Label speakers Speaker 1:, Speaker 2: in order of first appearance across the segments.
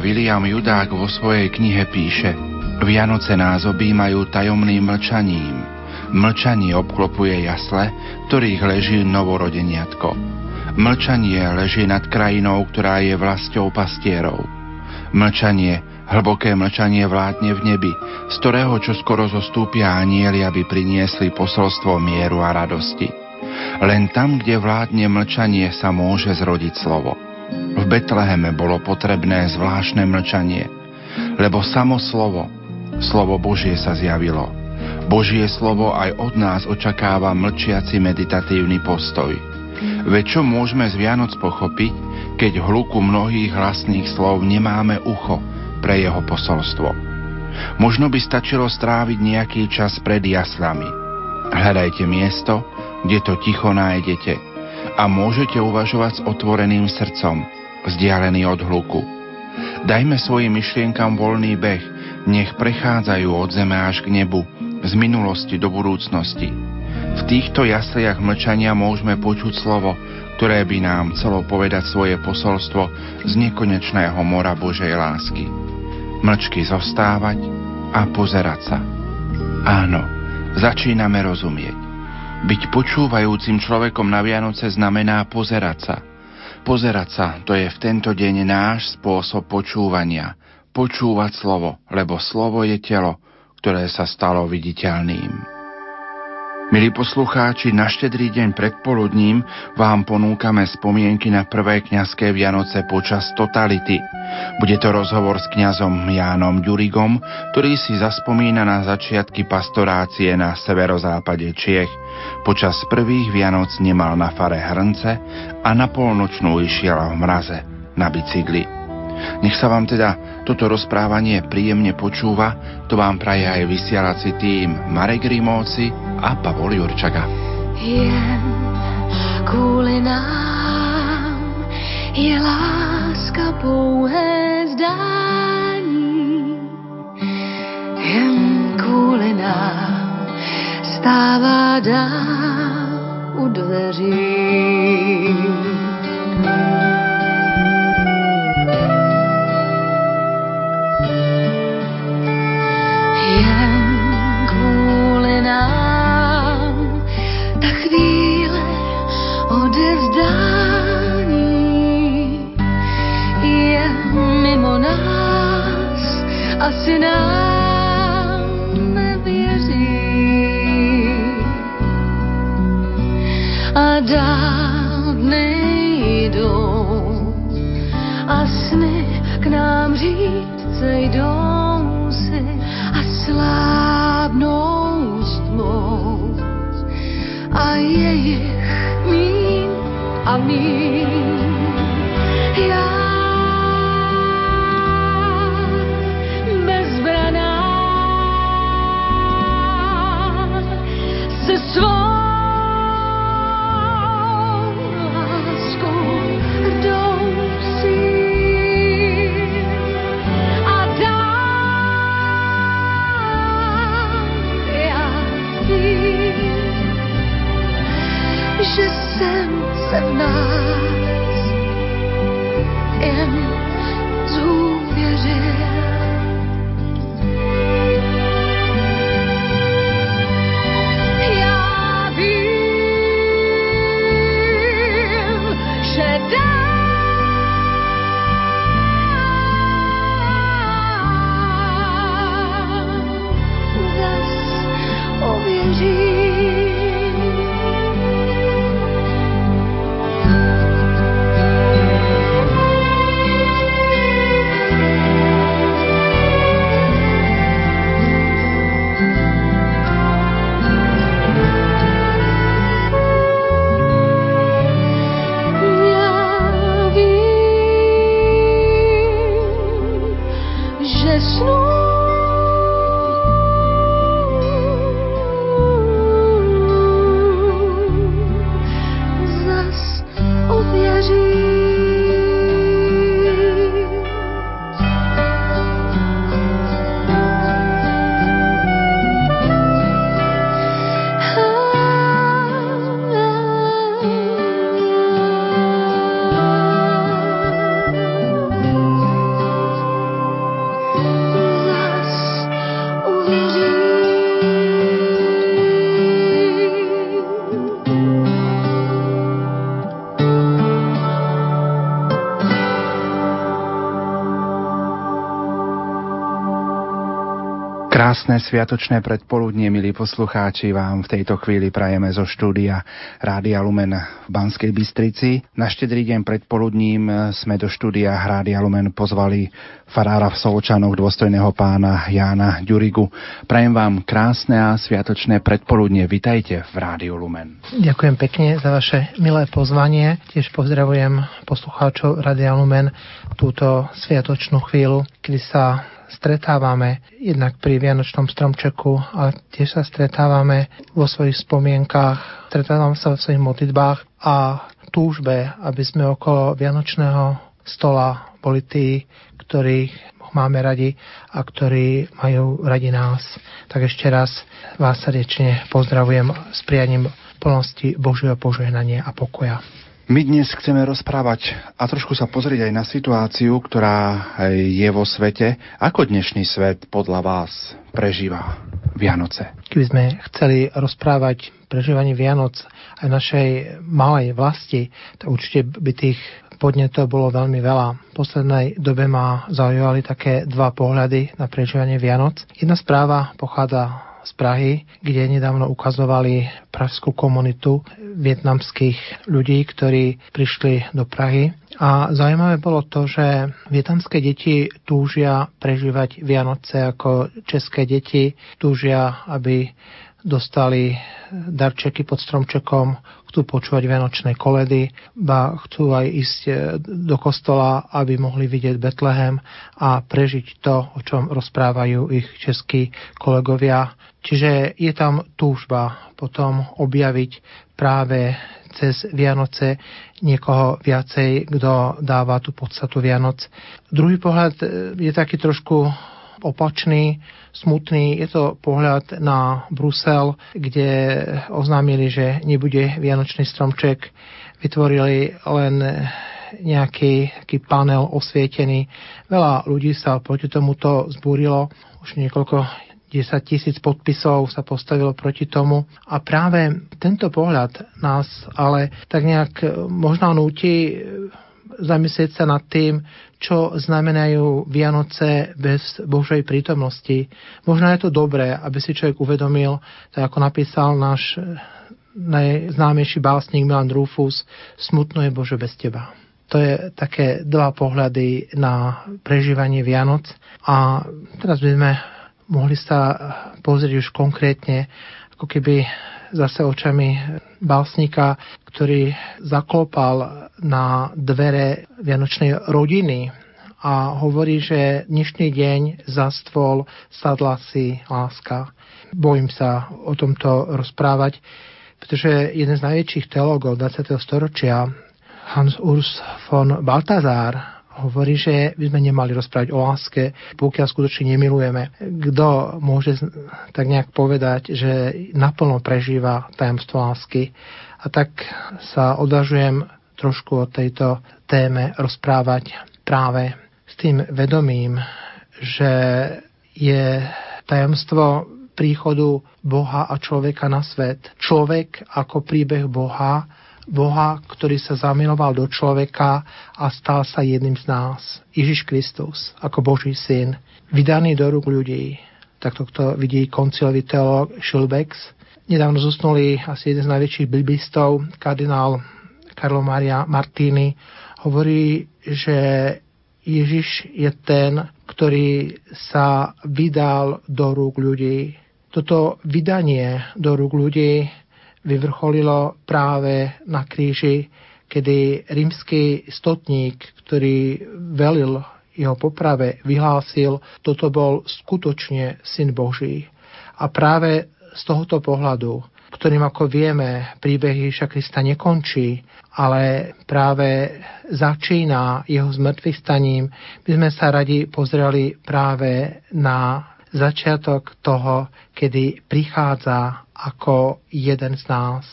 Speaker 1: William Judák vo svojej knihe píše Vianoce nás objímajú tajomným mlčaním. Mlčanie obklopuje jasle, ktorých leží novorodeniatko. Mlčanie leží nad krajinou, ktorá je vlastou pastierov. Mlčanie, hlboké mlčanie vládne v nebi, z ktorého čo skoro zostúpia anieli, aby priniesli posolstvo mieru a radosti. Len tam, kde vládne mlčanie, sa môže zrodiť slovo. Betleheme bolo potrebné zvláštne mlčanie, lebo samo slovo, slovo Božie sa zjavilo. Božie slovo aj od nás očakáva mlčiaci meditatívny postoj. Veď čo môžeme z Vianoc pochopiť, keď hluku mnohých hlasných slov nemáme ucho pre jeho posolstvo? Možno by stačilo stráviť nejaký čas pred jaslami. Hľadajte miesto, kde to ticho nájdete – a môžete uvažovať s otvoreným srdcom, vzdialený od hluku. Dajme svojim myšlienkam voľný beh, nech prechádzajú od zeme až k nebu, z minulosti do budúcnosti. V týchto jasliach mlčania môžeme počuť slovo, ktoré by nám chcelo povedať svoje posolstvo z nekonečného mora Božej lásky. Mlčky zostávať a pozerať sa. Áno, začíname rozumieť. Byť počúvajúcim človekom na Vianoce znamená pozerať sa. Pozerať sa, to je v tento deň náš spôsob počúvania. Počúvať slovo, lebo slovo je telo, ktoré sa stalo viditeľným. Milí poslucháči, na štedrý deň predpoludním vám ponúkame spomienky na prvé kňazské Vianoce počas totality. Bude to rozhovor s kňazom Jánom Ďurigom, ktorý si zaspomína na začiatky pastorácie na severozápade Čiech. Počas prvých Vianoc nemal na fare hrnce a na polnočnú išiel v mraze na bicykli. Nech sa vám teda toto rozprávanie príjemne počúva, to vám praje aj vysielací tým Marek Rimóci a Pavol Jurčaga.
Speaker 2: Jen kvôli nám je láska pouhé zdání. Jen kvôli nám stává dál u dveří. Asi nám nevěří. A dál nejdou a sny k nám říct jdou si a slábnou stmou a jejich mín a mín
Speaker 1: Krásne sviatočné predpoludnie, milí poslucháči, vám v tejto chvíli prajeme zo štúdia Rádia Lumen v Banskej Bystrici. Na štedrý deň predpoludním sme do štúdia Rádia Lumen pozvali farára v Solčanoch, dôstojného pána Jána Ďurigu. Prajem vám krásne a sviatočné predpoludnie. Vitajte v Rádiu Lumen.
Speaker 3: Ďakujem pekne za vaše milé pozvanie. Tiež pozdravujem poslucháčov Rádia Lumen túto sviatočnú chvíľu, kedy sa stretávame jednak pri Vianočnom stromčeku, ale tiež sa stretávame vo svojich spomienkách, stretávame sa vo svojich modlitbách a túžbe, aby sme okolo Vianočného stola boli tí, ktorých máme radi a ktorí majú radi nás. Tak ešte raz vás srdečne pozdravujem s prianím plnosti Božieho požehnania a pokoja.
Speaker 1: My dnes chceme rozprávať a trošku sa pozrieť aj na situáciu, ktorá je vo svete. Ako dnešný svet podľa vás prežíva Vianoce?
Speaker 3: Keby sme chceli rozprávať prežívanie Vianoc aj našej malej vlasti, tak určite by tých podnetov bolo veľmi veľa. V poslednej dobe ma zaujali také dva pohľady na prežívanie Vianoc. Jedna správa pochádza z Prahy, kde nedávno ukazovali pražskú komunitu vietnamských ľudí, ktorí prišli do Prahy. A zaujímavé bolo to, že vietnamské deti túžia prežívať Vianoce ako české deti, túžia, aby dostali darčeky pod stromčekom, chcú počúvať vianočné koledy, ba chcú aj ísť e, do kostola, aby mohli vidieť Betlehem a prežiť to, o čom rozprávajú ich českí kolegovia. Čiže je tam túžba potom objaviť práve cez Vianoce niekoho viacej, kto dáva tú podstatu Vianoc. Druhý pohľad e, je taký trošku opačný, smutný. Je to pohľad na Brusel, kde oznámili, že nebude vianočný stromček. Vytvorili len nejaký taký panel osvietený. Veľa ľudí sa proti tomuto zbúrilo. Už niekoľko 10 tisíc podpisov sa postavilo proti tomu. A práve tento pohľad nás ale tak nejak možno núti zamyslieť sa nad tým, čo znamenajú Vianoce bez Božej prítomnosti. Možno je to dobré, aby si človek uvedomil, tak ako napísal náš najznámejší básnik Milan Rufus, smutno je Bože bez teba. To je také dva pohľady na prežívanie Vianoc. A teraz by sme mohli sa pozrieť už konkrétne, ako keby zase očami básnika, ktorý zaklopal na dvere Vianočnej rodiny a hovorí, že dnešný deň za stôl sadla si láska. Bojím sa o tomto rozprávať, pretože jeden z najväčších teológov 20. storočia, Hans Urs von Balthasar, hovorí, že by sme nemali rozprávať o láske, pokiaľ skutočne nemilujeme. Kto môže tak nejak povedať, že naplno prežíva tajomstvo lásky? A tak sa odvažujem trošku o tejto téme rozprávať práve s tým vedomím, že je tajomstvo príchodu Boha a človeka na svet. Človek ako príbeh Boha Boha, ktorý sa zamiloval do človeka a stal sa jedným z nás. Ježiš Kristus, ako Boží syn, vydaný do rúk ľudí. Takto to vidí koncilový teológ Schilbex. Nedávno zosnuli asi jeden z najväčších biblistov, kardinál Karlo Maria Martini, hovorí, že Ježiš je ten, ktorý sa vydal do rúk ľudí. Toto vydanie do rúk ľudí vyvrcholilo práve na kríži, kedy rímsky stotník, ktorý velil jeho poprave, vyhlásil, toto bol skutočne syn Boží. A práve z tohoto pohľadu, ktorým ako vieme, príbeh Ježiša Krista nekončí, ale práve začína jeho zmrtvých staním, by sme sa radi pozreli práve na začiatok toho, kedy prichádza ako jeden z nás.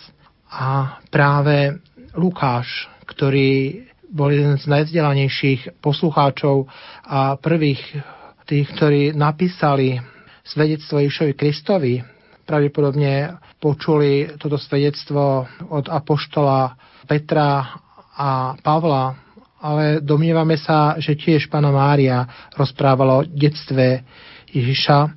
Speaker 3: A práve Lukáš, ktorý bol jeden z najvzdelanejších poslucháčov a prvých tých, ktorí napísali svedectvo Išovi Kristovi, pravdepodobne počuli toto svedectvo od apoštola Petra a Pavla, ale domnievame sa, že tiež pána Mária rozprávala o detstve Ježiša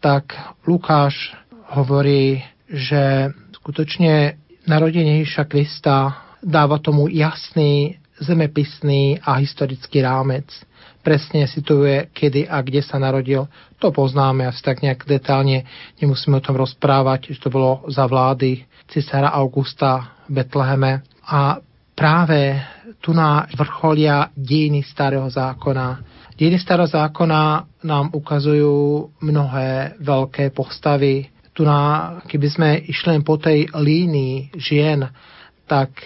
Speaker 3: tak Lukáš hovorí, že skutočne narodenie Ježiša Krista dáva tomu jasný zemepisný a historický rámec. Presne situuje, kedy a kde sa narodil. To poznáme asi tak nejak detálne. Nemusíme o tom rozprávať, že to bolo za vlády cisára Augusta v Betleheme. A práve tu na vrcholia dejiny starého zákona. Dejiny starého zákona nám ukazujú mnohé veľké postavy. Tu na, keby sme išli len po tej línii žien, tak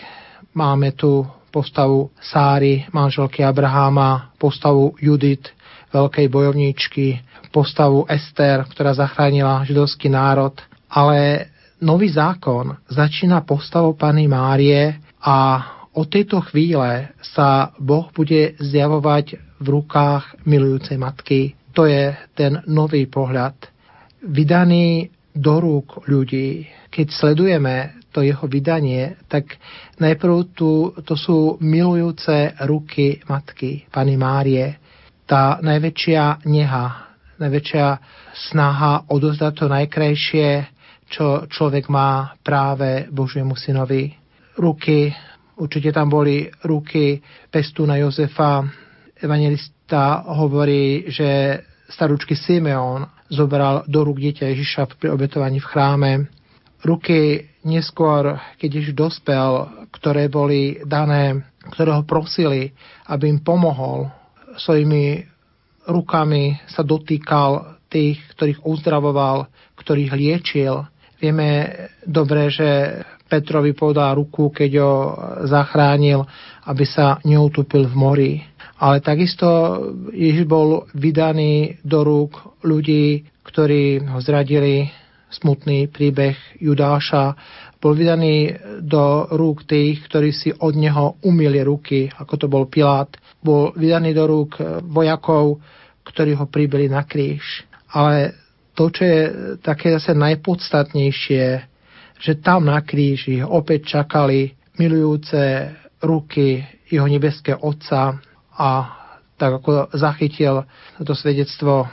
Speaker 3: máme tu postavu Sáry, manželky Abraháma, postavu Judit, veľkej bojovníčky, postavu Ester, ktorá zachránila židovský národ. Ale nový zákon začína postavou Pany Márie a od tejto chvíle sa Boh bude zjavovať v rukách milujúcej matky. To je ten nový pohľad. Vydaný do rúk ľudí. Keď sledujeme to jeho vydanie, tak najprv tu, to sú milujúce ruky matky, Pany Márie. Tá najväčšia neha, najväčšia snaha odozdať to najkrajšie, čo človek má práve Božiemu synovi. Ruky, určite tam boli ruky pestúna Jozefa. Evangelista hovorí, že starúčky Simeon zobral do rúk dieťa Ježiša pri obetovaní v chráme ruky neskôr, keď Ježiš dospel, ktoré boli dané, ktoré ho prosili, aby im pomohol, svojimi rukami sa dotýkal tých, ktorých uzdravoval, ktorých liečil. Vieme dobre, že Petrovi podal ruku, keď ho zachránil, aby sa neutopil v mori. Ale takisto Ježiš bol vydaný do rúk ľudí, ktorí ho zradili, smutný príbeh Judáša bol vydaný do rúk tých, ktorí si od neho umili ruky, ako to bol Pilát. Bol vydaný do rúk vojakov, ktorí ho pribili na kríž. Ale to, čo je také zase najpodstatnejšie, že tam na kríži opäť čakali milujúce ruky jeho nebeského Otca a tak ako zachytil to svedectvo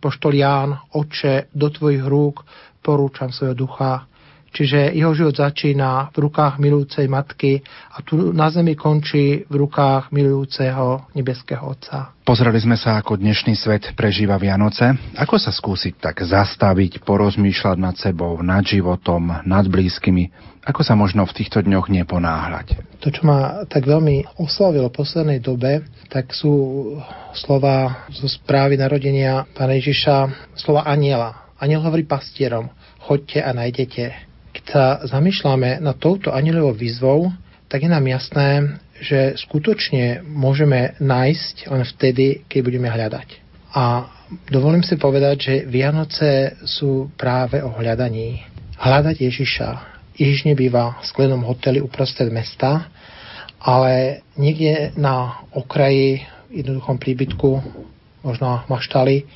Speaker 3: poštol Ján, Oče, do tvojich rúk porúčam svojho ducha. Čiže jeho život začína v rukách milujúcej matky a tu na zemi končí v rukách milujúceho nebeského Otca.
Speaker 1: Pozreli sme sa, ako dnešný svet prežíva Vianoce. Ako sa skúsiť tak zastaviť, porozmýšľať nad sebou, nad životom, nad blízkymi? Ako sa možno v týchto dňoch neponáhľať?
Speaker 3: To, čo ma tak veľmi oslovilo v poslednej dobe, tak sú slova zo správy narodenia Pána Ježiša, slova aniela. Aniel hovorí pastierom, choďte a nájdete. Sa zamýšľame nad touto anielovou výzvou, tak je nám jasné, že skutočne môžeme nájsť len vtedy, keď budeme hľadať. A dovolím si povedať, že Vianoce sú práve o hľadaní. Hľadať Ježiša. Ježiš nebýva v sklenom hoteli uprostred mesta, ale niekde na okraji jednoduchom príbytku, možno maštali,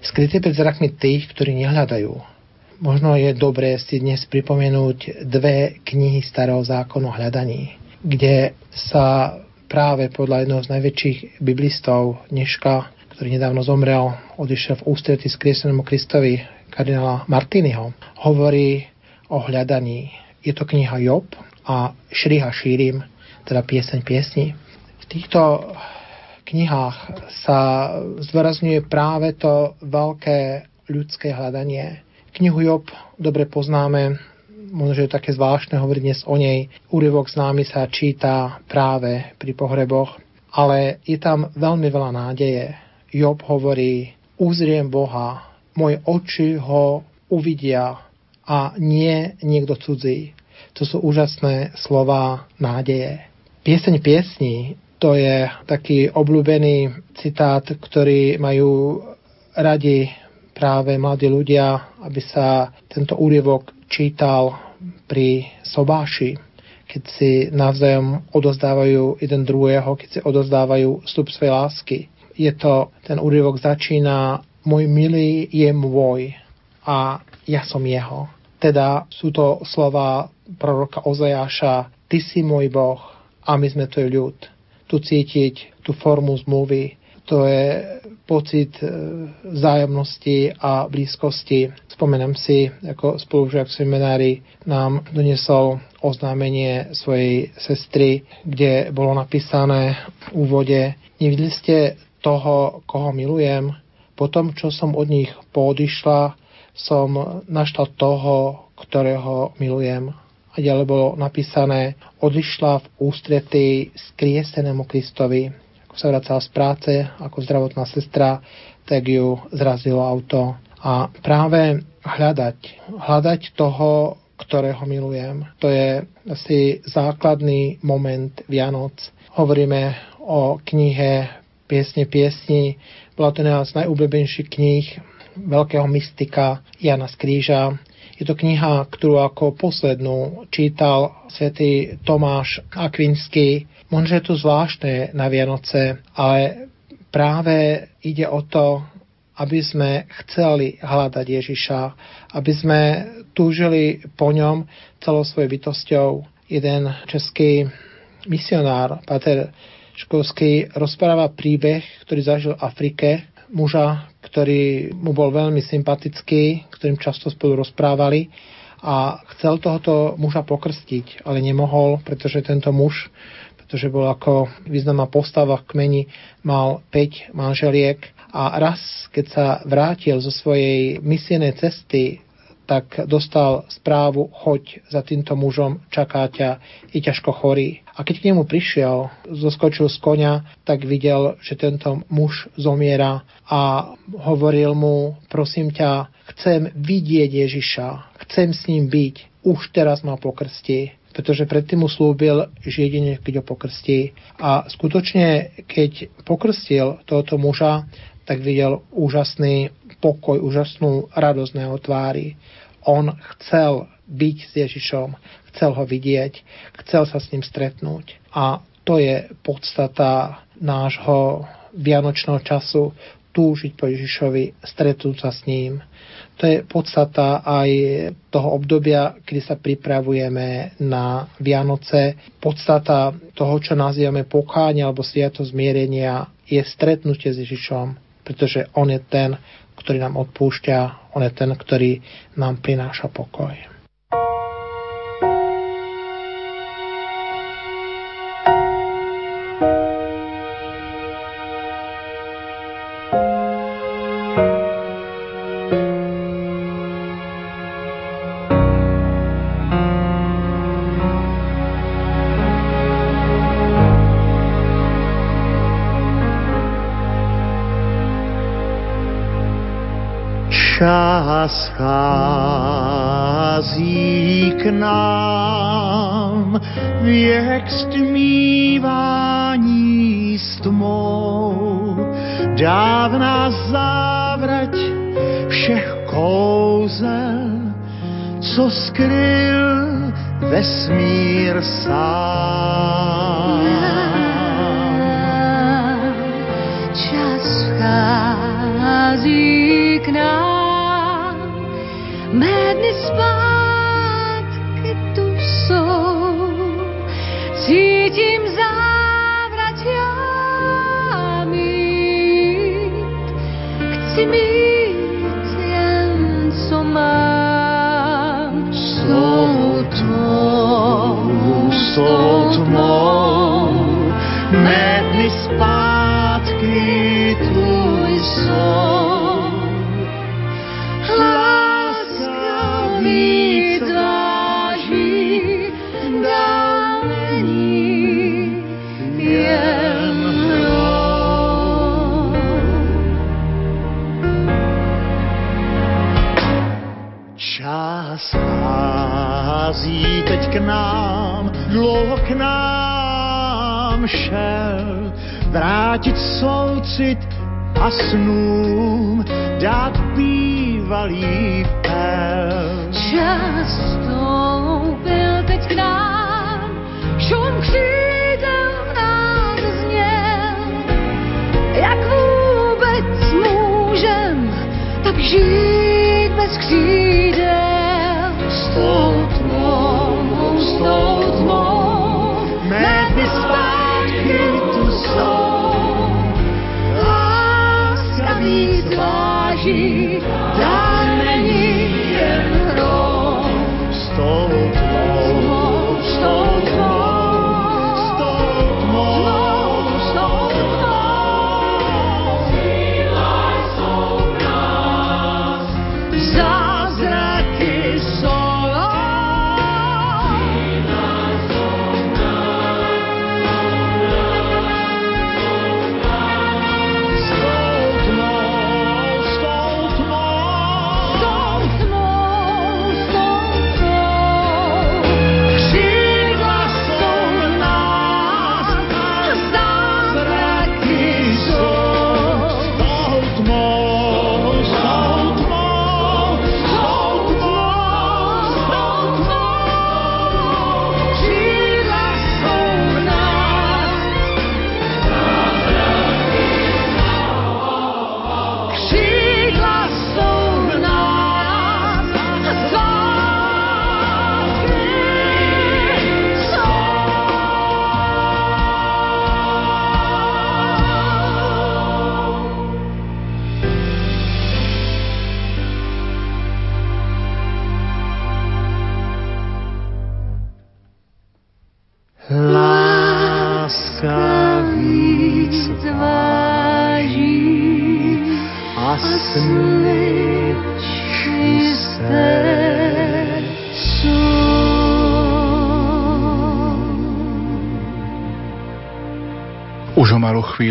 Speaker 3: skryté pred zrakmi tých, ktorí nehľadajú Možno je dobré si dnes pripomenúť dve knihy starého zákonu hľadaní, kde sa práve podľa jedného z najväčších biblistov dneška, ktorý nedávno zomrel, odišiel v ústretí skriesenému Kristovi, kardinála Martiniho, hovorí o hľadaní. Je to kniha Job a Šriha Šírim, teda pieseň piesni. V týchto knihách sa zdôrazňuje práve to veľké ľudské hľadanie, Knihu Job dobre poznáme, možno, že je také zvláštne hovoriť dnes o nej. Úryvok známy sa číta práve pri pohreboch, ale je tam veľmi veľa nádeje. Job hovorí, uzriem Boha, moje oči ho uvidia a nie niekto cudzí. To sú úžasné slova nádeje. Pieseň piesní to je taký obľúbený citát, ktorý majú radi práve mladí ľudia, aby sa tento úrievok čítal pri sobáši, keď si navzájom odozdávajú jeden druhého, keď si odozdávajú vstup svojej lásky. Je to, ten úrievok začína môj milý je môj a ja som jeho. Teda sú to slova proroka Ozajáša, ty si môj Boh a my sme tvoj ľud. Tu cítiť tú formu zmluvy, to je pocit e, vzájomnosti a blízkosti. Spomenem si, ako spolužiak v seminári nám donesol oznámenie svojej sestry, kde bolo napísané v úvode Nevideli ste toho, koho milujem? Po tom, čo som od nich poodišla, som našla toho, ktorého milujem. A ďalej bolo napísané, odišla v ústretí skriesenému Kristovi. Sa vracala z práce, ako zdravotná sestra, tak ju zrazilo auto. A práve hľadať, hľadať toho, ktorého milujem. To je asi základný moment Vianoc. Hovoríme o knihe Piesne piesni. Bola to jedna z najúbebenejších kníh veľkého mystika Jana z Kríža. Je to kniha, ktorú ako poslednú čítal svätý Tomáš Akvinský. Možno je to zvláštne na Vianoce, ale práve ide o to, aby sme chceli hľadať Ježiša, aby sme túžili po ňom celou svojou bytosťou. Jeden český misionár, Pater Školský, rozpráva príbeh, ktorý zažil v Afrike, muža, ktorý mu bol veľmi sympatický, ktorým často spolu rozprávali a chcel tohoto muža pokrstiť, ale nemohol, pretože tento muž, pretože bol ako významná postava v kmeni, mal 5 manželiek a raz, keď sa vrátil zo svojej misijnej cesty tak dostal správu, choď za týmto mužom, čaká ťa, je ťažko chorý. A keď k nemu prišiel, zoskočil z konia, tak videl, že tento muž zomiera a hovoril mu, prosím ťa, chcem vidieť Ježiša, chcem s ním byť, už teraz ma pokrstí pretože predtým mu slúbil, že jedine keď ho pokrstí. A skutočne, keď pokrstil tohoto muža, tak videl úžasný pokoj, úžasnú radosť na jeho tvári. On chcel byť s Ježišom, chcel ho vidieť, chcel sa s ním stretnúť. A to je podstata nášho vianočného času, túžiť po Ježišovi, stretnúť sa s ním. To je podstata aj toho obdobia, kedy sa pripravujeme na Vianoce. Podstata toho, čo nazývame pokáňa alebo sviato zmierenia, je stretnutie s Ježišom, pretože On je ten, ktorý nám odpúšťa, on je ten, ktorý nám prináša pokoj.
Speaker 4: Čas chází k nám, věk stmívání s tmou, dávná závrať všech kouzel, co skryl vesmír sám.
Speaker 2: Čas vchází k nám,
Speaker 4: Me k nám, dlouho k nám šel, vrátit soucit a snům dát bývalý pel.
Speaker 2: Čas stoupil teď k nám, šum křídel nás zněl, jak vůbec můžem tak žít
Speaker 1: you.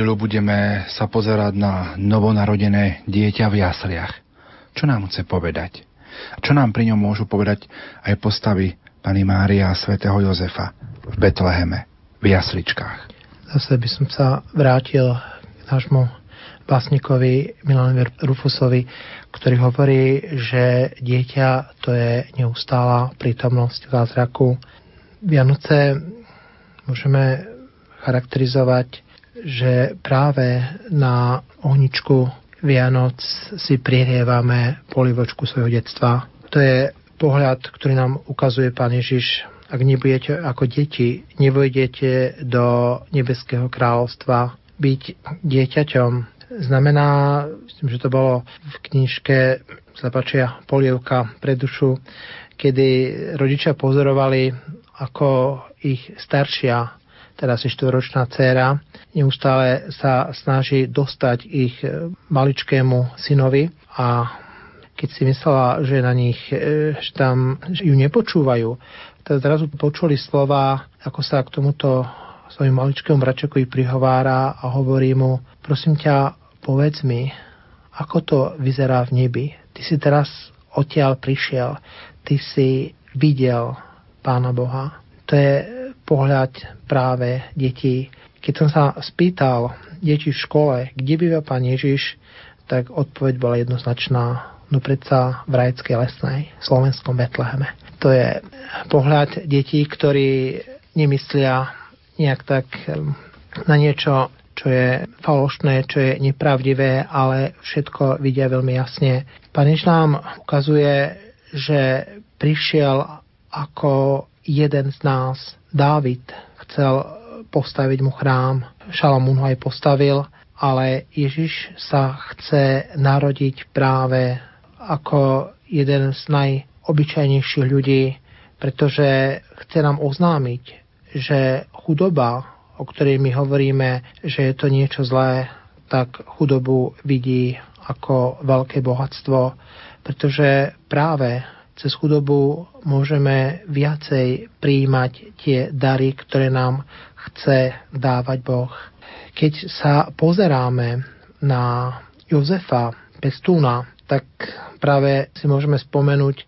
Speaker 1: Chvíľu budeme sa pozerať na novonarodené dieťa v jasliach. Čo nám chce povedať? Čo nám pri ňom môžu povedať aj postavy Pani Mária a svätého Jozefa v Betleheme, v jasličkách?
Speaker 3: Zase by som sa vrátil k nášmu básnikovi Milanovi Rufusovi, ktorý hovorí, že dieťa to je neustála prítomnosť zázraku. Vianoce môžeme charakterizovať, že práve na ohničku Vianoc si prihrievame polivočku svojho detstva. To je pohľad, ktorý nám ukazuje Pán Ježiš. Ak nebudete ako deti, nevojdete do nebeského kráľovstva. Byť dieťaťom znamená, myslím, že to bolo v knižke Zapačia polievka pre dušu, kedy rodičia pozorovali, ako ich staršia, teda si štvoročná dcéra, neustále sa snaží dostať ich maličkému synovi a keď si myslela, že na nich, e, že tam že ju nepočúvajú, tak zrazu počuli slova, ako sa k tomuto svojim maličkému bračekovi prihovára a hovorí mu, prosím ťa, povedz mi, ako to vyzerá v nebi. Ty si teraz odtiaľ prišiel, ty si videl Pána Boha. To je pohľad práve detí. Keď som sa spýtal deti v škole, kde býva Pán Ježiš, tak odpoveď bola jednoznačná no predsa v Rajskej lesnej, slovenskom Betleheme. To je pohľad detí, ktorí nemyslia nejak tak na niečo, čo je falošné, čo je nepravdivé, ale všetko vidia veľmi jasne. Panež nám ukazuje, že prišiel ako jeden z nás. Dávid chcel postaviť mu chrám, Šalamún ho aj postavil, ale Ježiš sa chce narodiť práve ako jeden z najobyčajnejších ľudí, pretože chce nám oznámiť, že chudoba, o ktorej my hovoríme, že je to niečo zlé, tak chudobu vidí ako veľké bohatstvo, pretože práve cez chudobu môžeme viacej príjmať tie dary, ktoré nám chce dávať Boh. Keď sa pozeráme na Jozefa Pestúna, tak práve si môžeme spomenúť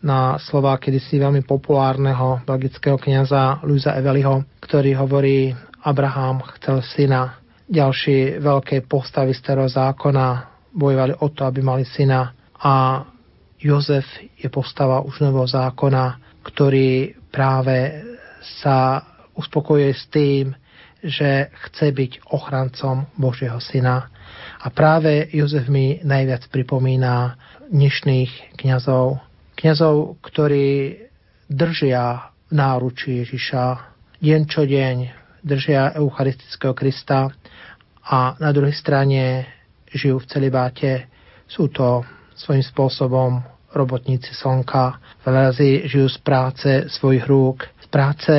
Speaker 3: na slova kedysi veľmi populárneho belgického kniaza Luisa Eveliho, ktorý hovorí, Abraham chcel syna. Ďalší veľké postavy starého zákona bojovali o to, aby mali syna. A Jozef je postava už nového zákona, ktorý práve sa uspokojuje s tým, že chce byť ochrancom Božieho syna. A práve Jozef mi najviac pripomína dnešných kňazov. Kňazov, ktorí držia náručí Ježiša deň čo deň, držia Eucharistického Krista a na druhej strane žijú v celibáte. Sú to svojím spôsobom robotníci slnka, veľa razy žijú z práce svojich rúk, z práce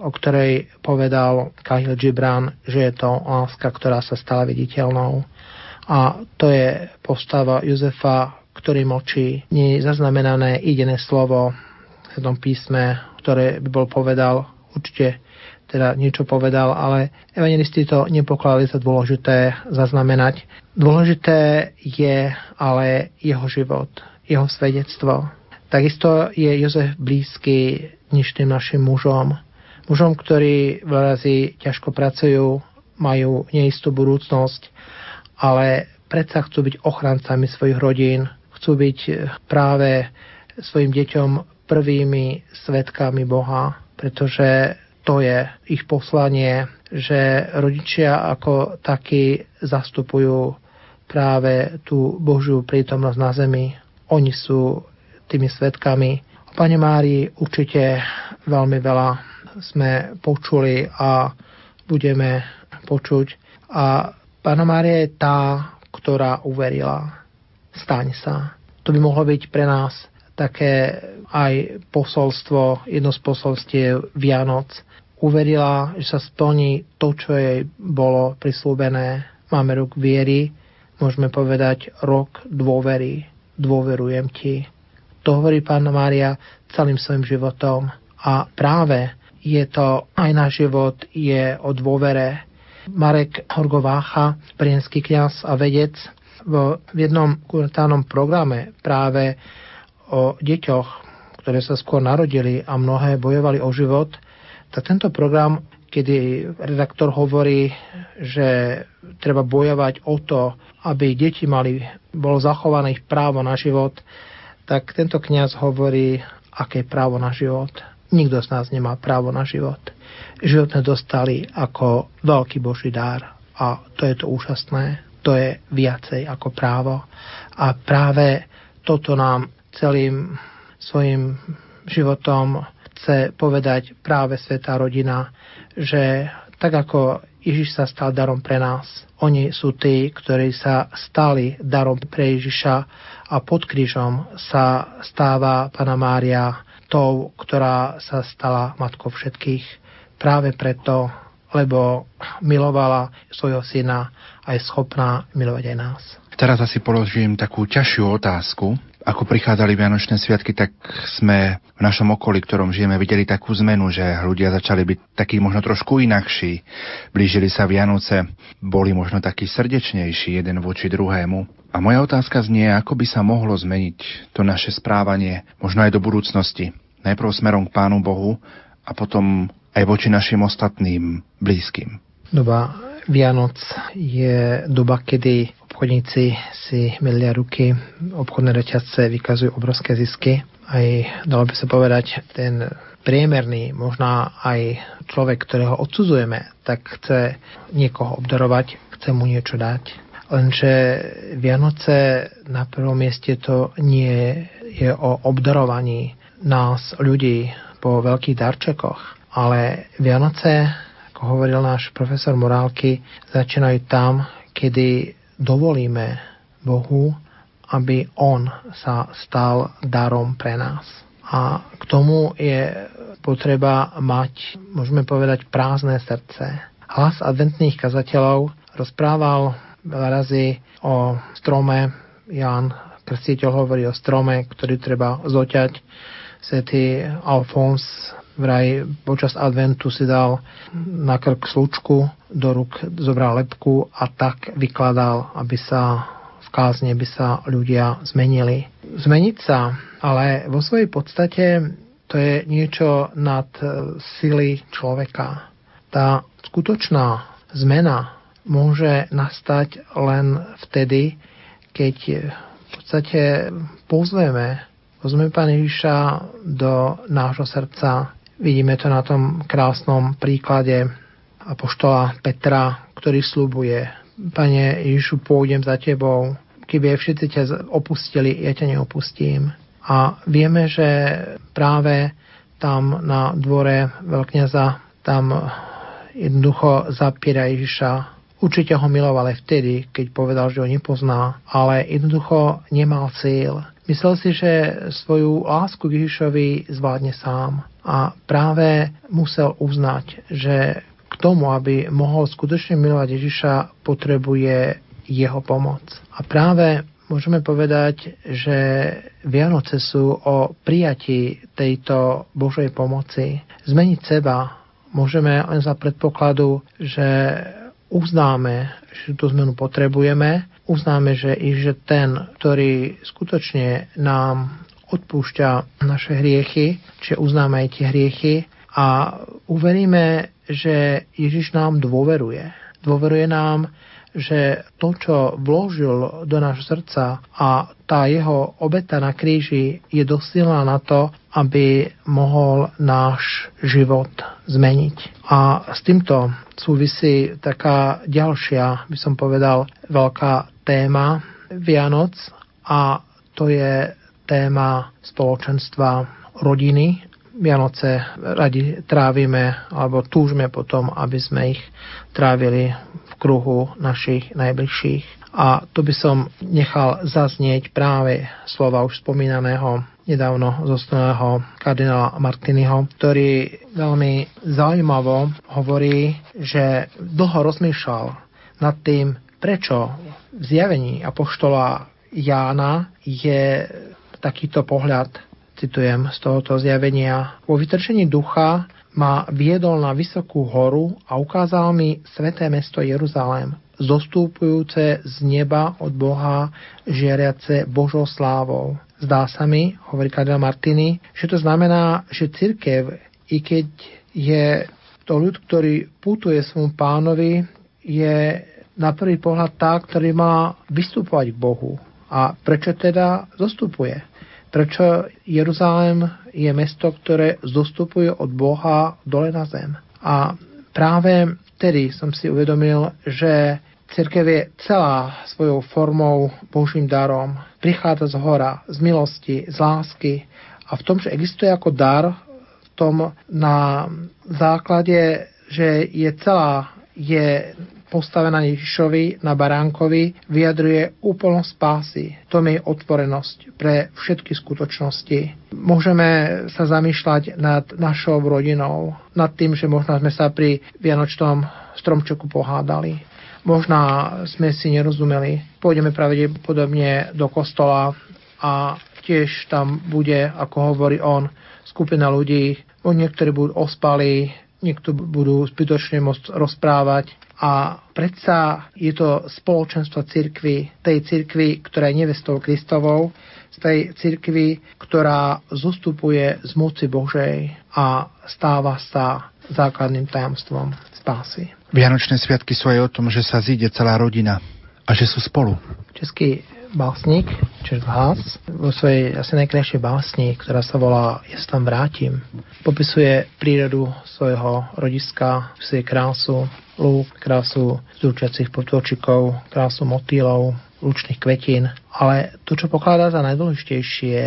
Speaker 3: o ktorej povedal Kahil Gibran, že je to láska, ktorá sa stala viditeľnou. A to je postava Jozefa, ktorý močí. Nie je zaznamenané jediné slovo v tom písme, ktoré by bol povedal, určite teda niečo povedal, ale evangelisti to nepokladali za dôležité zaznamenať. Dôležité je ale jeho život, jeho svedectvo. Takisto je Jozef blízky dnešným našim mužom, mužom, ktorí razy ťažko pracujú, majú neistú budúcnosť, ale predsa chcú byť ochrancami svojich rodín, chcú byť práve svojim deťom prvými svetkami Boha, pretože to je ich poslanie, že rodičia ako takí zastupujú práve tú Božiu prítomnosť na zemi. Oni sú tými svetkami. O Pane Márii určite veľmi veľa sme počuli a budeme počuť. A Pána Mária je tá, ktorá uverila. Staň sa. To by mohlo byť pre nás také aj posolstvo, jedno z posolstiev Vianoc. Uverila, že sa splní to, čo jej bolo prislúbené. Máme ruk viery, môžeme povedať rok dôvery. Dôverujem ti. To hovorí Pána Mária celým svojim životom. A práve je to, aj náš život je o dôvere. Marek Horgovácha, prienský kňaz a vedec, v jednom kuretálnom programe práve o deťoch, ktoré sa skôr narodili a mnohé bojovali o život, tak tento program, kedy redaktor hovorí, že treba bojovať o to, aby deti mali, bolo zachované ich právo na život, tak tento kňaz hovorí, aké právo na život. Nikto z nás nemá právo na život. Život sme dostali ako veľký boží dár a to je to úžasné. To je viacej ako právo. A práve toto nám celým svojim životom chce povedať práve Svetá rodina, že tak ako Ježiš sa stal darom pre nás, oni sú tí, ktorí sa stali darom pre Ježiša a pod krížom sa stáva Pana Mária tou, ktorá sa stala matkou všetkých. Práve preto, lebo milovala svojho syna a je schopná milovať aj nás.
Speaker 1: Teraz asi položím takú ťažšiu otázku. Ako prichádzali Vianočné sviatky, tak sme v našom okolí, ktorom žijeme, videli takú zmenu, že ľudia začali byť takí možno trošku inakší. Blížili sa Vianoce, boli možno takí srdečnejší jeden voči druhému. A moja otázka znie, ako by sa mohlo zmeniť to naše správanie, možno aj do budúcnosti. Najprv smerom k Pánu Bohu a potom aj voči našim ostatným blízkym.
Speaker 3: Doba Vianoc je doba, kedy obchodníci si milia ruky, obchodné reťazce vykazujú obrovské zisky. Aj dalo by sa povedať, ten priemerný, možno aj človek, ktorého odsudzujeme, tak chce niekoho obdarovať, chce mu niečo dať Lenže Vianoce na prvom mieste to nie je o obdarovaní nás, ľudí, po veľkých darčekoch, ale Vianoce, ako hovoril náš profesor Morálky, začínajú tam, kedy dovolíme Bohu, aby On sa stal darom pre nás. A k tomu je potreba mať, môžeme povedať, prázdne srdce. Hlas adventných kazateľov rozprával veľa razy o strome. Jan Krstiteľ hovorí o strome, ktorý treba zoťať. Svetý Alfons vraj počas adventu si dal na krk slučku, do rúk zobral lepku a tak vykladal, aby sa v kázne by sa ľudia zmenili. Zmeniť sa, ale vo svojej podstate to je niečo nad sily človeka. Tá skutočná zmena môže nastať len vtedy, keď v podstate pozveme, pozveme Pána Ježiša do nášho srdca. Vidíme to na tom krásnom príklade apoštola Petra, ktorý slubuje, Pane Ježišu, pôjdem za Tebou, keby aj všetci ťa opustili, ja ťa neopustím. A vieme, že práve tam na dvore veľkňaza tam jednoducho zapiera Ježiša Určite ho miloval aj vtedy, keď povedal, že ho nepozná, ale jednoducho nemal cieľ. Myslel si, že svoju lásku k Ježišovi zvládne sám a práve musel uznať, že k tomu, aby mohol skutočne milovať Ježiša, potrebuje jeho pomoc. A práve môžeme povedať, že Vianoce sú o prijatí tejto Božej pomoci. Zmeniť seba môžeme len za predpokladu, že uznáme, že tú zmenu potrebujeme, uznáme, že že ten, ktorý skutočne nám odpúšťa naše hriechy, čiže uznáme aj tie hriechy a uveríme, že Ježiš nám dôveruje. Dôveruje nám, že to, čo vložil do nášho srdca a tá jeho obeta na kríži je dosilná na to, aby mohol náš život zmeniť. A s týmto súvisí taká ďalšia, by som povedal, veľká téma Vianoc a to je téma spoločenstva rodiny. Vianoce radi trávime alebo túžme potom, aby sme ich trávili v kruhu našich najbližších. A to by som nechal zaznieť práve slova už spomínaného nedávno zostaného kardinála Martiniho, ktorý veľmi zaujímavo hovorí, že dlho rozmýšľal nad tým, prečo v zjavení apoštola Jána je takýto pohľad, citujem z tohoto zjavenia. Po vytrčení ducha ma viedol na vysokú horu a ukázal mi sveté mesto Jeruzalém, zostupujúce z neba od Boha, žiariace Božou slávou. Zdá sa mi, hovorí Kadel Martiny, že to znamená, že cirkev, i keď je to ľud, ktorý putuje svojmu pánovi, je na prvý pohľad tá, ktorý má vystupovať k Bohu. A prečo teda zostupuje? Prečo Jeruzalém je mesto, ktoré zostupuje od Boha dole na zem? A práve vtedy som si uvedomil, že Cirkev je celá svojou formou Božím darom. Prichádza z hora, z milosti, z lásky a v tom, že existuje ako dar, v tom na základe, že je celá, je postavená Ježišovi na baránkovi, vyjadruje úplnosť spásy. To je otvorenosť pre všetky skutočnosti. Môžeme sa zamýšľať nad našou rodinou, nad tým, že možno sme sa pri Vianočnom stromčeku pohádali Možná sme si nerozumeli. Pôjdeme pravdepodobne do kostola a tiež tam bude, ako hovorí on, skupina ľudí. Niektorí budú ospali, niektorí budú zbytočne môcť rozprávať. A predsa je to spoločenstvo cirkvy, tej cirkvy, ktorá je nevestou Kristovou, z tej cirkvy, ktorá zostupuje z moci Božej a stáva sa základným tajomstvom spásy.
Speaker 1: Vianočné sviatky sú aj o tom, že sa zíde celá rodina a že sú spolu.
Speaker 3: Český básnik Červ Haas vo svojej asi najkrajšej básni, ktorá sa volá Ja sa tam vrátim, popisuje prírodu svojho rodiska, svoje krásu lúk, krásu zúčiacich potôčikov, krásu motýlov, lučných kvetín. Ale to, čo pokladá za najdôležitejšie,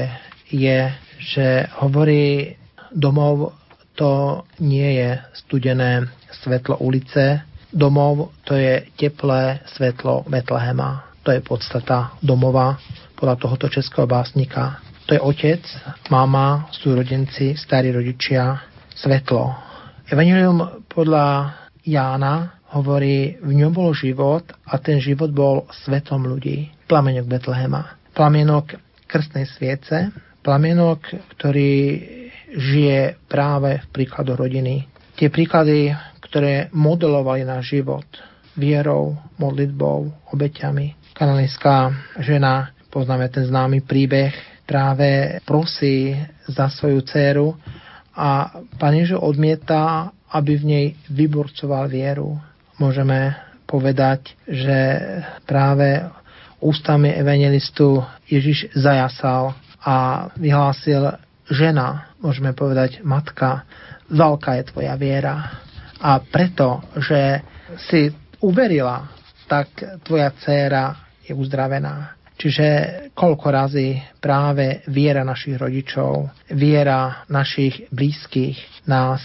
Speaker 3: je, že hovorí domov to nie je studené svetlo ulice, domov to je teplé svetlo Betlehema. To je podstata domova podľa tohoto českého básnika. To je otec, mama, súrodenci, starí rodičia, svetlo. Evangelium podľa Jána hovorí, v ňom bol život a ten život bol svetom ľudí. Plamienok Betlehema. Plamienok krstnej sviece. Plamienok, ktorý žije práve v príkladoch rodiny. Tie príklady, ktoré modelovali náš život vierou, modlitbou, obeťami. Kanalická žena, poznáme ten známy príbeh, práve prosí za svoju dceru a Pán Ježiš odmieta, aby v nej vyborcoval vieru. Môžeme povedať, že práve ústami evangelistu Ježiš zajasal a vyhlásil žena, môžeme povedať matka, veľká je tvoja viera. A preto, že si uverila, tak tvoja dcéra je uzdravená. Čiže koľko razy práve viera našich rodičov, viera našich blízkych nás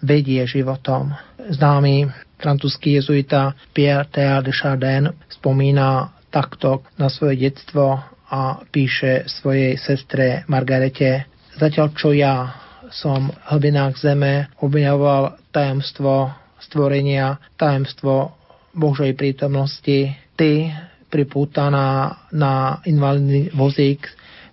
Speaker 3: vedie životom. Známy francúzsky jezuita Pierre Théa de Chardin spomína takto na svoje detstvo a píše svojej sestre Margarete Zatiaľ čo ja som v hlbinách zeme objavoval tajomstvo stvorenia, tajomstvo Božej prítomnosti, ty pripútaná na invalidný vozík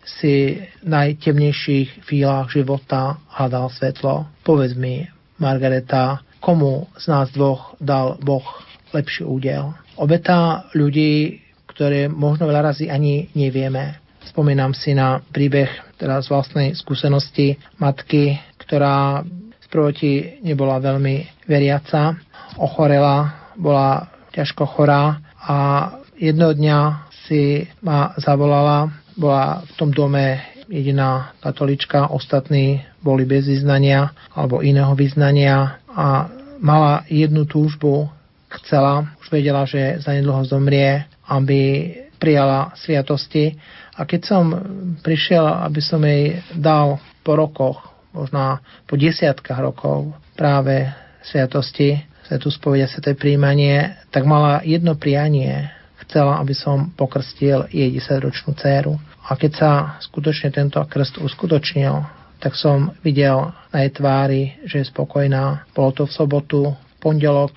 Speaker 3: si v najtemnejších chvíľach života hľadal svetlo. Povedz mi, Margareta, komu z nás dvoch dal Boh lepší údel? Obeta ľudí, ktoré možno veľa razy ani nevieme. Spomínam si na príbeh teda z vlastnej skúsenosti matky, ktorá sprvoti nebola veľmi veriaca, ochorela, bola ťažko chorá a jedného dňa si ma zavolala, bola v tom dome jediná katolička, ostatní boli bez vyznania alebo iného vyznania a mala jednu túžbu, chcela, už vedela, že zanedlho zomrie, aby prijala sviatosti a keď som prišiel, aby som jej dal po rokoch, možno po desiatkách rokov práve sviatosti, svetu spovedia, sveté príjmanie, tak mala jedno prianie. Chcela, aby som pokrstil jej 10-ročnú dceru. A keď sa skutočne tento krst uskutočnil, tak som videl na jej tvári, že je spokojná. Bolo to v sobotu, v pondelok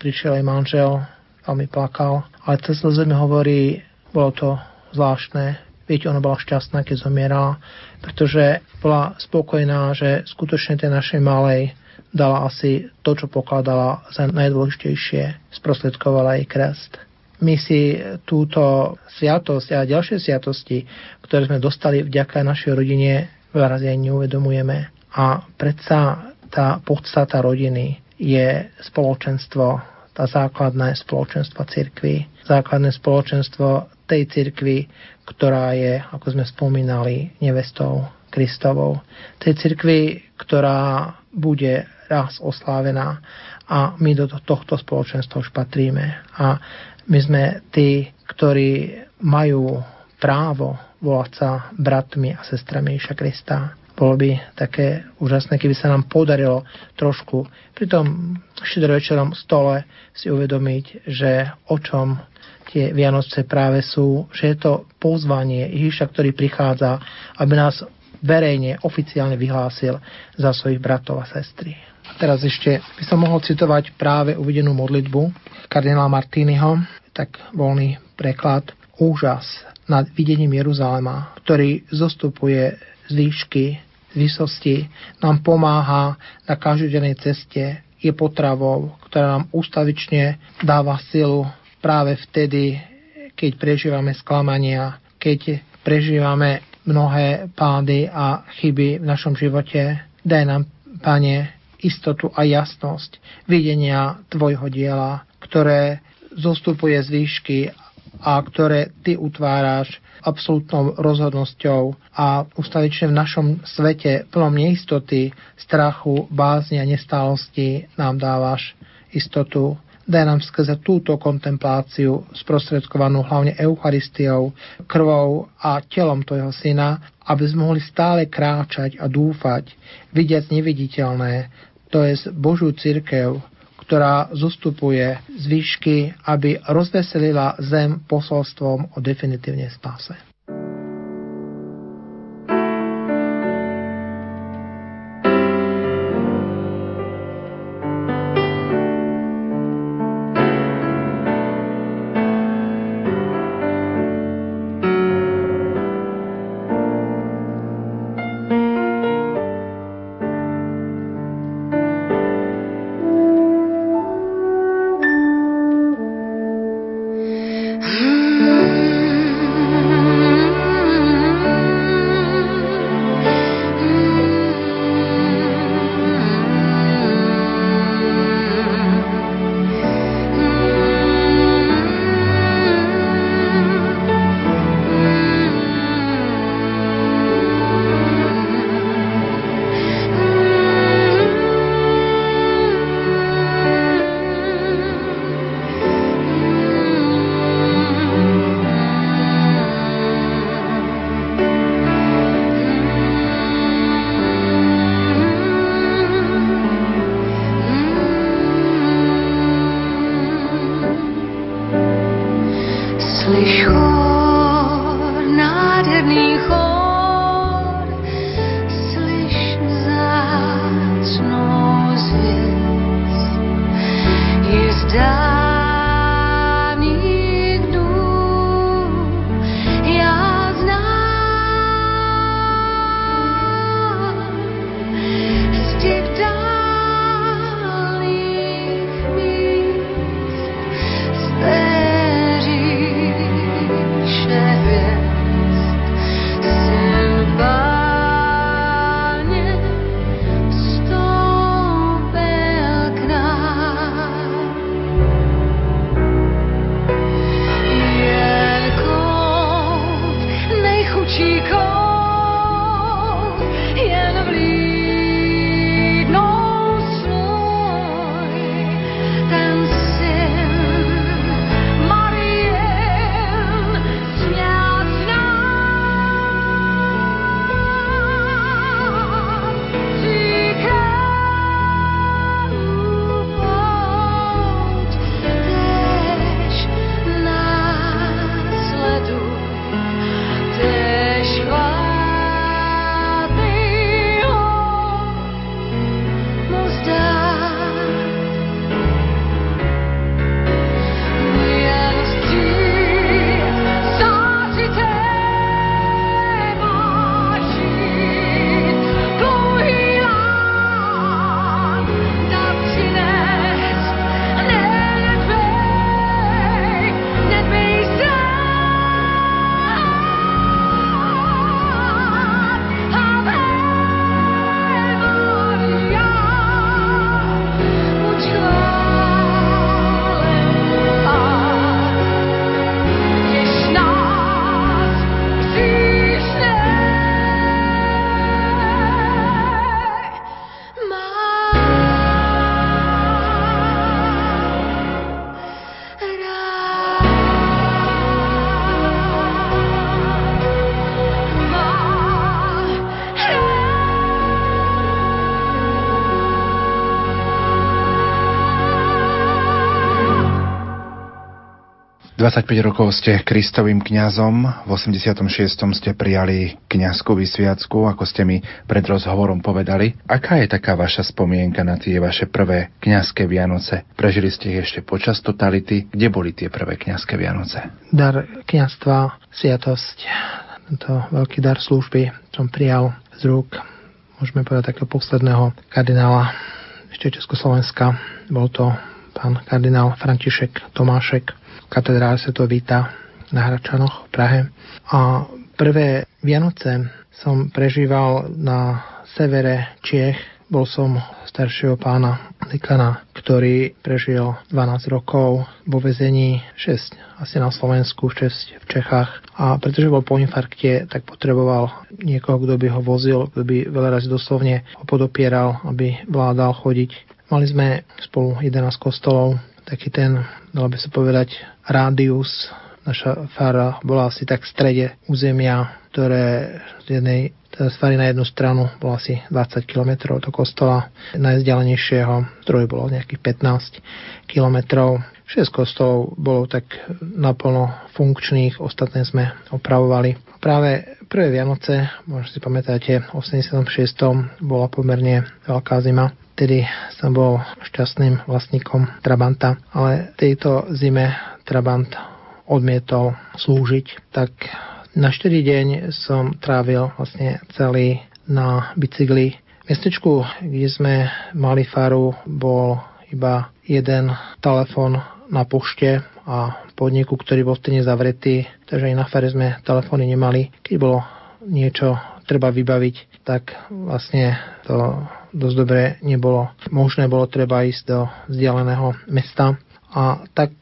Speaker 3: prišiel jej manžel veľmi plakal. Ale cez slzy mi hovorí, bolo to zvláštne, viete, ona bola šťastná, keď zomierala, pretože bola spokojná, že skutočne tej našej malej dala asi to, čo pokladala za najdôležitejšie, sprostredkovala jej krest. My si túto sviatosť a ďalšie sviatosti, ktoré sme dostali vďaka našej rodine, veľa razy aj neuvedomujeme. A predsa tá podstata rodiny je spoločenstvo, tá základné spoločenstvo cirkvy, základné spoločenstvo tej cirkvy, ktorá je, ako sme spomínali, nevestou Kristovou. Tej cirkvi, ktorá bude raz oslávená a my do tohto spoločenstva už patríme. A my sme tí, ktorí majú právo volať sa bratmi a sestrami Iša Krista. Bolo by také úžasné, keby sa nám podarilo trošku pri tom štedrovečerom stole si uvedomiť, že o čom tie Vianoce práve sú, že je to pozvanie Ježiša, ktorý prichádza, aby nás verejne, oficiálne vyhlásil za svojich bratov a sestry. A teraz ešte by som mohol citovať práve uvedenú modlitbu kardinála Martínyho, tak voľný preklad, úžas nad videním Jeruzalema, ktorý zostupuje z výšky, z vysosti, nám pomáha na každodennej ceste, je potravou, ktorá nám ústavične dáva silu práve vtedy, keď prežívame sklamania, keď prežívame mnohé pády a chyby v našom živote. Daj nám, Pane, istotu a jasnosť videnia Tvojho diela, ktoré zostupuje z výšky a ktoré Ty utváraš absolútnou rozhodnosťou a ustavične v našom svete plnom neistoty, strachu, bázne a nestálosti nám dávaš istotu. Daj nám skrze túto kontempláciu, sprostredkovanú hlavne Eucharistiou, krvou a telom Tvojho Syna, aby sme mohli stále kráčať a dúfať, vidiať neviditeľné, to je Božú církev, ktorá zostupuje z výšky, aby rozveselila zem posolstvom o definitívne spáse.
Speaker 1: 25 rokov ste Kristovým kňazom, v 86. ste prijali kňazskú vysviacku, ako ste mi pred rozhovorom povedali. Aká je taká vaša spomienka na tie vaše prvé kňazské Vianoce? Prežili ste ich ešte počas totality? Kde boli tie prvé kňazské Vianoce?
Speaker 3: Dar kňazstva, sviatosť, tento veľký dar služby som prijal z rúk, môžeme povedať, takého posledného kardinála ešte Československa. Bol to pán kardinál František Tomášek, katedrále to víta na Hračanoch v Prahe. A prvé Vianoce som prežíval na severe Čiech. Bol som staršieho pána Likana, ktorý prežil 12 rokov vo vezení 6 asi na Slovensku, 6 v Čechách. A pretože bol po infarkte, tak potreboval niekoho, kto by ho vozil, kto by veľa razy doslovne ho podopieral, aby vládal chodiť. Mali sme spolu 11 kostolov, taký ten, dalo by sa povedať, rádius. Naša fara bola asi tak v strede územia, ktoré z jednej z fary na jednu stranu bolo asi 20 km do kostola, najzdialenejšieho ktorý bolo nejakých 15 km. 6 kostolov bolo tak naplno funkčných, ostatné sme opravovali. Práve prvé Vianoce, možno si pamätáte, v 86. bola pomerne veľká zima vtedy som bol šťastným vlastníkom Trabanta, ale tejto zime Trabant odmietol slúžiť, tak na 4 deň som trávil vlastne celý na bicykli. Mestečku, kde sme mali faru, bol iba jeden telefon na pošte a podniku, ktorý bol vtedy zavretý, takže aj na fare sme telefóny nemali. Keď bolo niečo treba vybaviť, tak vlastne to dosť dobre nebolo možné, bolo treba ísť do vzdialeného mesta. A tak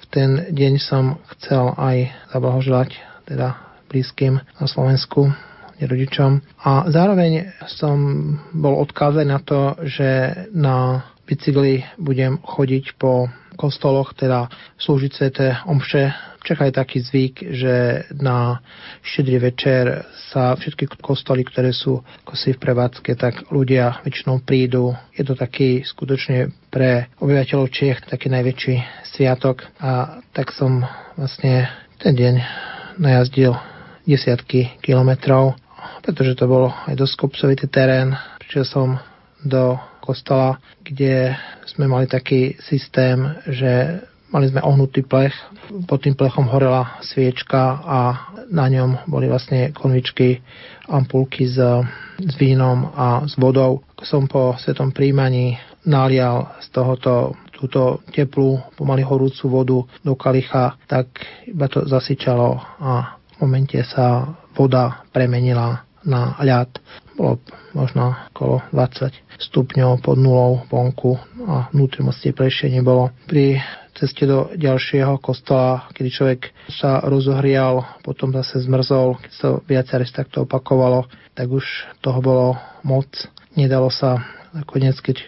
Speaker 3: v ten deň som chcel aj zablahoželať teda blízkym na Slovensku rodičom. A zároveň som bol odkázaný na to, že na bicykli budem chodiť po kostoloch, teda slúžiť sveté omše. Čaká je taký zvyk, že na štedrý večer sa všetky kostoly, ktoré sú si v prevádzke, tak ľudia väčšinou prídu. Je to taký skutočne pre obyvateľov Čiech taký najväčší sviatok a tak som vlastne ten deň najazdil desiatky kilometrov, pretože to bolo aj dosť kopcovitý terén. Prišiel som do kostola, kde sme mali taký systém, že mali sme ohnutý plech, pod tým plechom horela sviečka a na ňom boli vlastne konvičky, ampulky s, s vínom a s vodou. Som po svetom príjmaní nalial z tohoto túto teplú, pomaly horúcu vodu do kalicha, tak iba to zasyčalo a v momente sa voda premenila na ľad. Bolo možno okolo 20 stupňov pod nulou vonku a vnútri moc teplejšie nebolo. Pri ceste do ďalšieho kostola, kedy človek sa rozohrial, potom zase zmrzol, keď sa viacej takto opakovalo, tak už toho bolo moc. Nedalo sa nakoniec, keď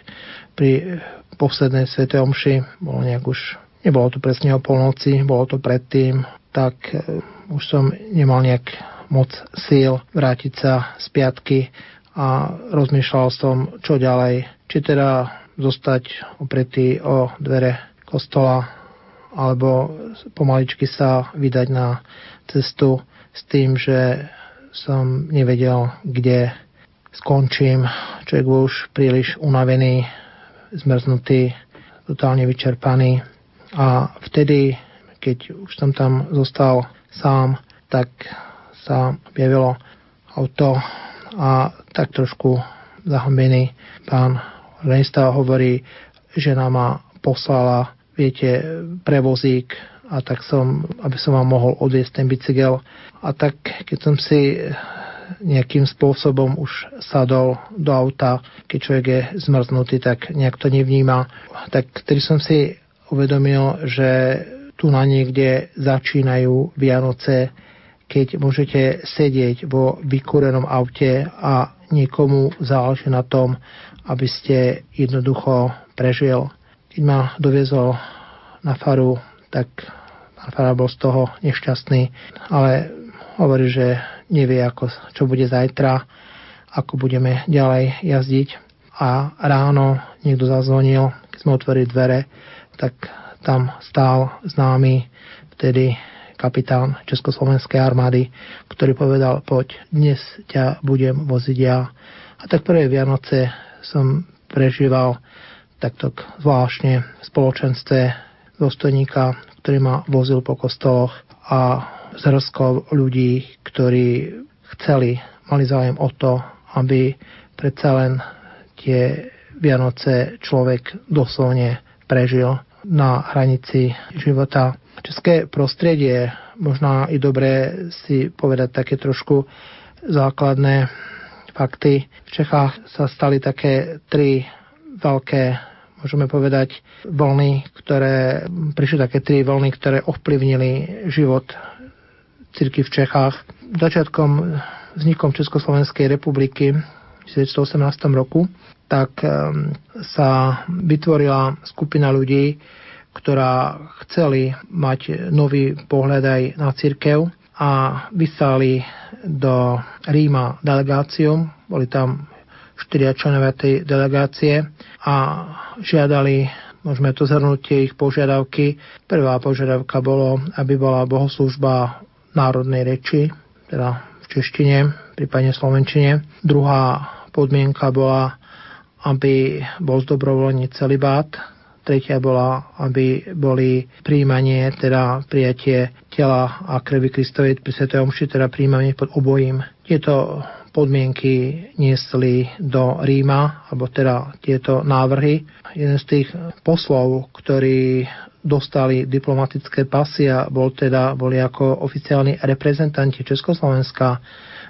Speaker 3: pri poslednej svete omši bolo nejak už, nebolo to presne o polnoci, bolo to predtým, tak eh, už som nemal nejak moc síl vrátiť sa z piatky a rozmýšľal som, čo ďalej. Či teda zostať opretý o dvere kostola alebo pomaličky sa vydať na cestu s tým, že som nevedel, kde skončím. Človek bol už príliš unavený, zmrznutý, totálne vyčerpaný. A vtedy, keď už som tam zostal sám, tak sa objavilo auto a tak trošku zahambený pán organista hovorí, že nám ma poslala, viete, prevozík a tak som, aby som vám mohol odviesť ten bicykel. A tak, keď som si nejakým spôsobom už sadol do auta, keď človek je zmrznutý, tak nejak to nevníma. Tak tedy som si uvedomil, že tu na niekde začínajú Vianoce keď môžete sedieť vo vykúrenom aute a niekomu záleží na tom, aby ste jednoducho prežil. Keď ma doviezol na faru, tak pán fara bol z toho nešťastný, ale hovorí, že nevie, ako, čo bude zajtra, ako budeme ďalej jazdiť. A ráno niekto zazvonil, keď sme otvorili dvere, tak tam stál známy vtedy kapitán Československej armády, ktorý povedal, poď, dnes ťa budem voziť ja. A tak prvé Vianoce som prežíval takto zvláštne v spoločenstve dôstojníka, ktorý ma vozil po kostoloch a zrskol ľudí, ktorí chceli, mali záujem o to, aby predsa len tie Vianoce človek doslovne prežil na hranici života. České prostredie, možno i dobré si povedať také trošku základné fakty. V Čechách sa stali také tri veľké, môžeme povedať, vlny, ktoré, prišli také tri vlny, ktoré ovplyvnili život cirky v Čechách. Začiatkom vznikom Československej republiky 1918 roku tak sa vytvorila skupina ľudí, ktorá chceli mať nový pohľad aj na církev a vyslali do Ríma delegáciu. Boli tam štyria členovia tej delegácie a žiadali, môžeme to zhrnúť, tie ich požiadavky. Prvá požiadavka bolo, aby bola bohoslužba národnej reči, teda v češtine, prípadne slovenčine. Druhá podmienka bola, aby bol zdobrovoľný celibát, tretia bola, aby boli príjmanie, teda prijatie tela a krvi Kristovej pri Sv. Omši, teda príjmanie pod obojím. Tieto podmienky niesli do Ríma, alebo teda tieto návrhy. Jeden z tých poslov, ktorí dostali diplomatické pasy a bol teda, boli ako oficiálni reprezentanti Československa,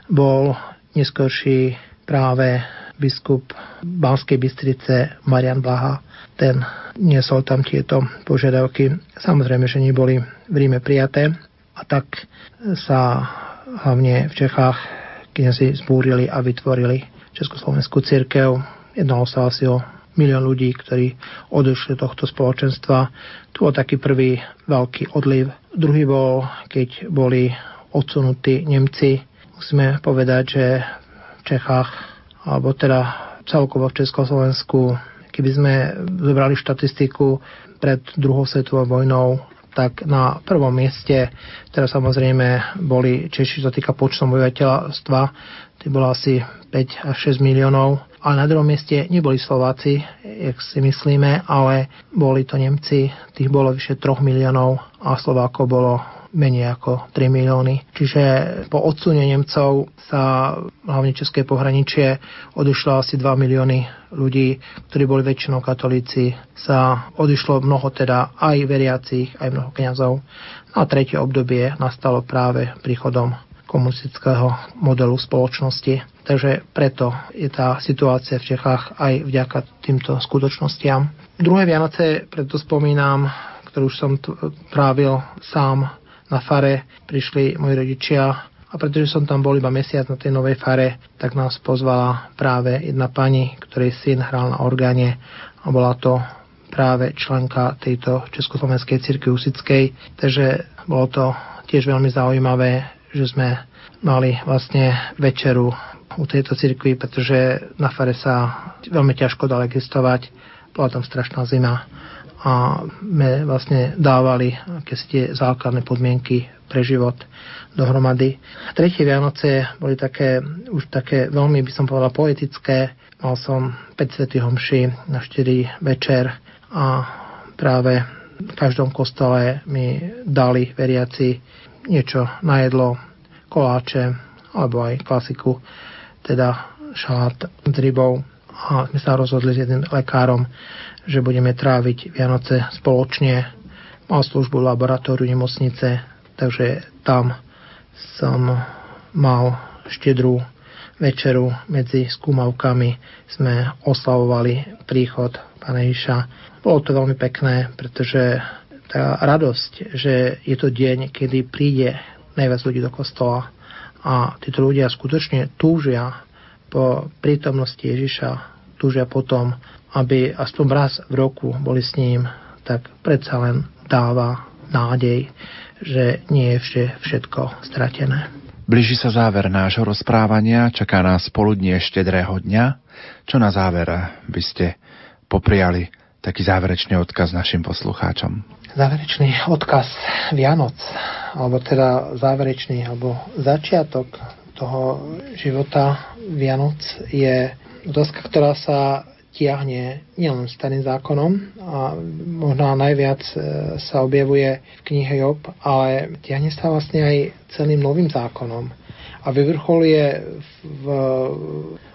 Speaker 3: bol neskorší práve biskup Banskej Bystrice Marian Blaha. Ten niesol tam tieto požiadavky. Samozrejme, že neboli v Ríme prijaté a tak sa hlavne v Čechách kniazy zbúrili a vytvorili Československú církev. Jednalo sa asi o milión ľudí, ktorí odišli do tohto spoločenstva. Tu bol taký prvý veľký odliv. Druhý bol, keď boli odsunutí Nemci. Musíme povedať, že v Čechách, alebo teda celkovo v Československu Keby sme zobrali štatistiku pred druhou svetovou vojnou, tak na prvom mieste, teraz samozrejme boli Češi, čo sa týka počtom obyvateľstva, to bolo asi 5 až 6 miliónov, ale na druhom mieste neboli Slováci, jak si myslíme, ale boli to Nemci, tých bolo vyše 3 miliónov a Slovákov bolo menej ako 3 milióny. Čiže po odsune Nemcov sa hlavne České pohraničie odišlo asi 2 milióny ľudí, ktorí boli väčšinou katolíci. Sa odišlo mnoho teda aj veriacich, aj mnoho kňazov. A tretie obdobie nastalo práve príchodom komunistického modelu spoločnosti. Takže preto je tá situácia v Čechách aj vďaka týmto skutočnostiam. Druhé Vianoce, preto spomínam, ktorú už som trávil sám na fare prišli moji rodičia a pretože som tam bol iba mesiac na tej novej fare, tak nás pozvala práve jedna pani, ktorej syn hral na orgáne a bola to práve členka tejto Československej cirkvi Usickej. Takže bolo to tiež veľmi zaujímavé, že sme mali vlastne večeru u tejto cirkvi, pretože na fare sa veľmi ťažko dalo existovať. Bola tam strašná zima a sme vlastne dávali akési tie základné podmienky pre život dohromady. Tretie Vianoce boli také, už také veľmi, by som povedal, poetické. Mal som 5 svetých homší na 4 večer a práve v každom kostole mi dali veriaci niečo na jedlo, koláče alebo aj klasiku, teda šalát s rybou. A sme sa rozhodli s jedným lekárom, že budeme tráviť Vianoce spoločne. Mal službu v laboratóriu nemocnice, takže tam som mal štedrú večeru medzi skúmavkami sme oslavovali príchod Pána Ježiša. Bolo to veľmi pekné, pretože tá radosť, že je to deň, kedy príde najviac ľudí do kostola a títo ľudia skutočne túžia po prítomnosti Ježiša, túžia potom, aby aspoň raz v roku boli s ním, tak predsa len dáva nádej, že nie je vše všetko stratené.
Speaker 1: Blíži sa záver nášho rozprávania, čaká nás poludnie štedrého dňa. Čo na záver by ste popriali taký záverečný odkaz našim poslucháčom.
Speaker 3: Záverečný odkaz Vianoc, alebo teda záverečný, alebo začiatok toho života Vianoc je otázka, ktorá sa tiahne nielen starým zákonom a možno najviac e, sa objavuje v knihe Job, ale tiahne sa vlastne aj celým novým zákonom a vyvrcholuje v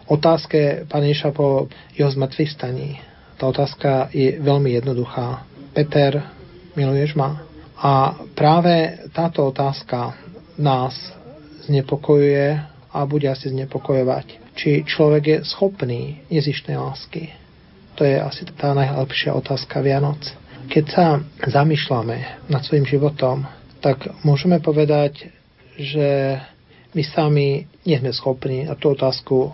Speaker 3: otázke Pane Ježa po jeho zmrtvých Tá otázka je veľmi jednoduchá. Peter, miluješ ma? A práve táto otázka nás znepokojuje a bude asi znepokojovať či človek je schopný nezištnej lásky. To je asi tá najlepšia otázka Vianoc. Keď sa zamýšľame nad svojim životom, tak môžeme povedať, že my sami nie sme schopní na tú otázku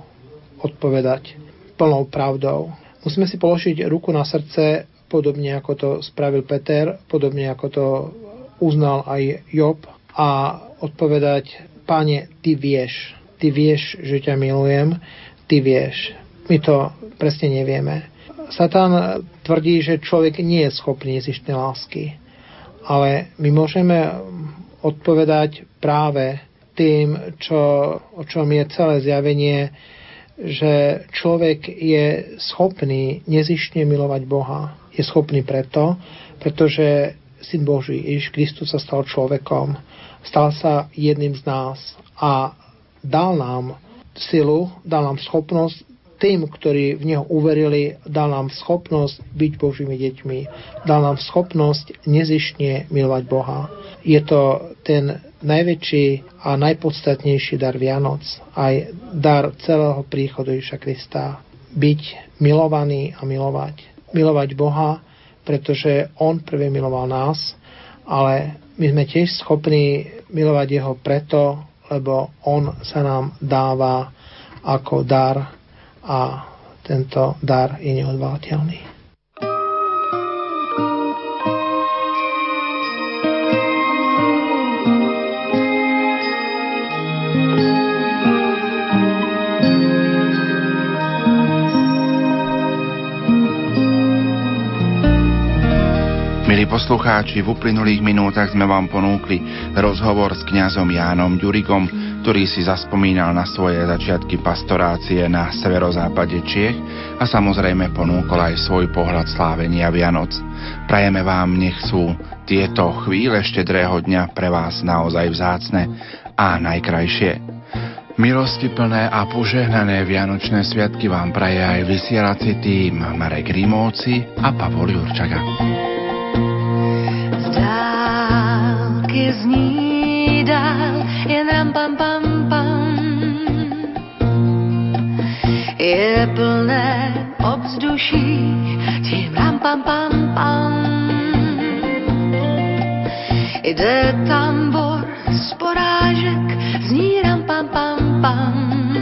Speaker 3: odpovedať plnou pravdou. Musíme si položiť ruku na srdce, podobne ako to spravil Peter, podobne ako to uznal aj Job a odpovedať, páne, ty vieš, ty vieš, že ťa milujem, ty vieš. My to presne nevieme. Satan tvrdí, že človek nie je schopný zištnej lásky, ale my môžeme odpovedať práve tým, čo, o čom je celé zjavenie, že človek je schopný nezištne milovať Boha. Je schopný preto, pretože Syn Boží, Ježiš Kristus sa stal človekom, stal sa jedným z nás a dal nám silu, dal nám schopnosť tým, ktorí v Neho uverili, dal nám schopnosť byť Božími deťmi, dal nám schopnosť nezištne milovať Boha. Je to ten najväčší a najpodstatnejší dar Vianoc, aj dar celého príchodu Ježa Krista. Byť milovaný a milovať. Milovať Boha, pretože On prvé miloval nás, ale my sme tiež schopní milovať Jeho preto, lebo on sa nám dáva ako dar a tento dar je neodvolateľný.
Speaker 1: Poslucháči, v uplynulých minútach sme vám ponúkli rozhovor s kňazom Jánom Ďurikom, ktorý si zaspomínal na svoje začiatky pastorácie na severozápade Čiech a samozrejme ponúkol aj svoj pohľad slávenia Vianoc. Prajeme vám, nech sú tieto chvíle štedrého dňa pre vás naozaj vzácne a najkrajšie. Milosti plné a požehnané Vianočné sviatky vám praje aj vysielací tým Marek Rímovci a Pavol Jurčaga.
Speaker 2: Zní dál jen ram pam pam pam. Je plné obzduší tím ram pam pam pam. Jde tambor z porážek, zní ram pam pam pam.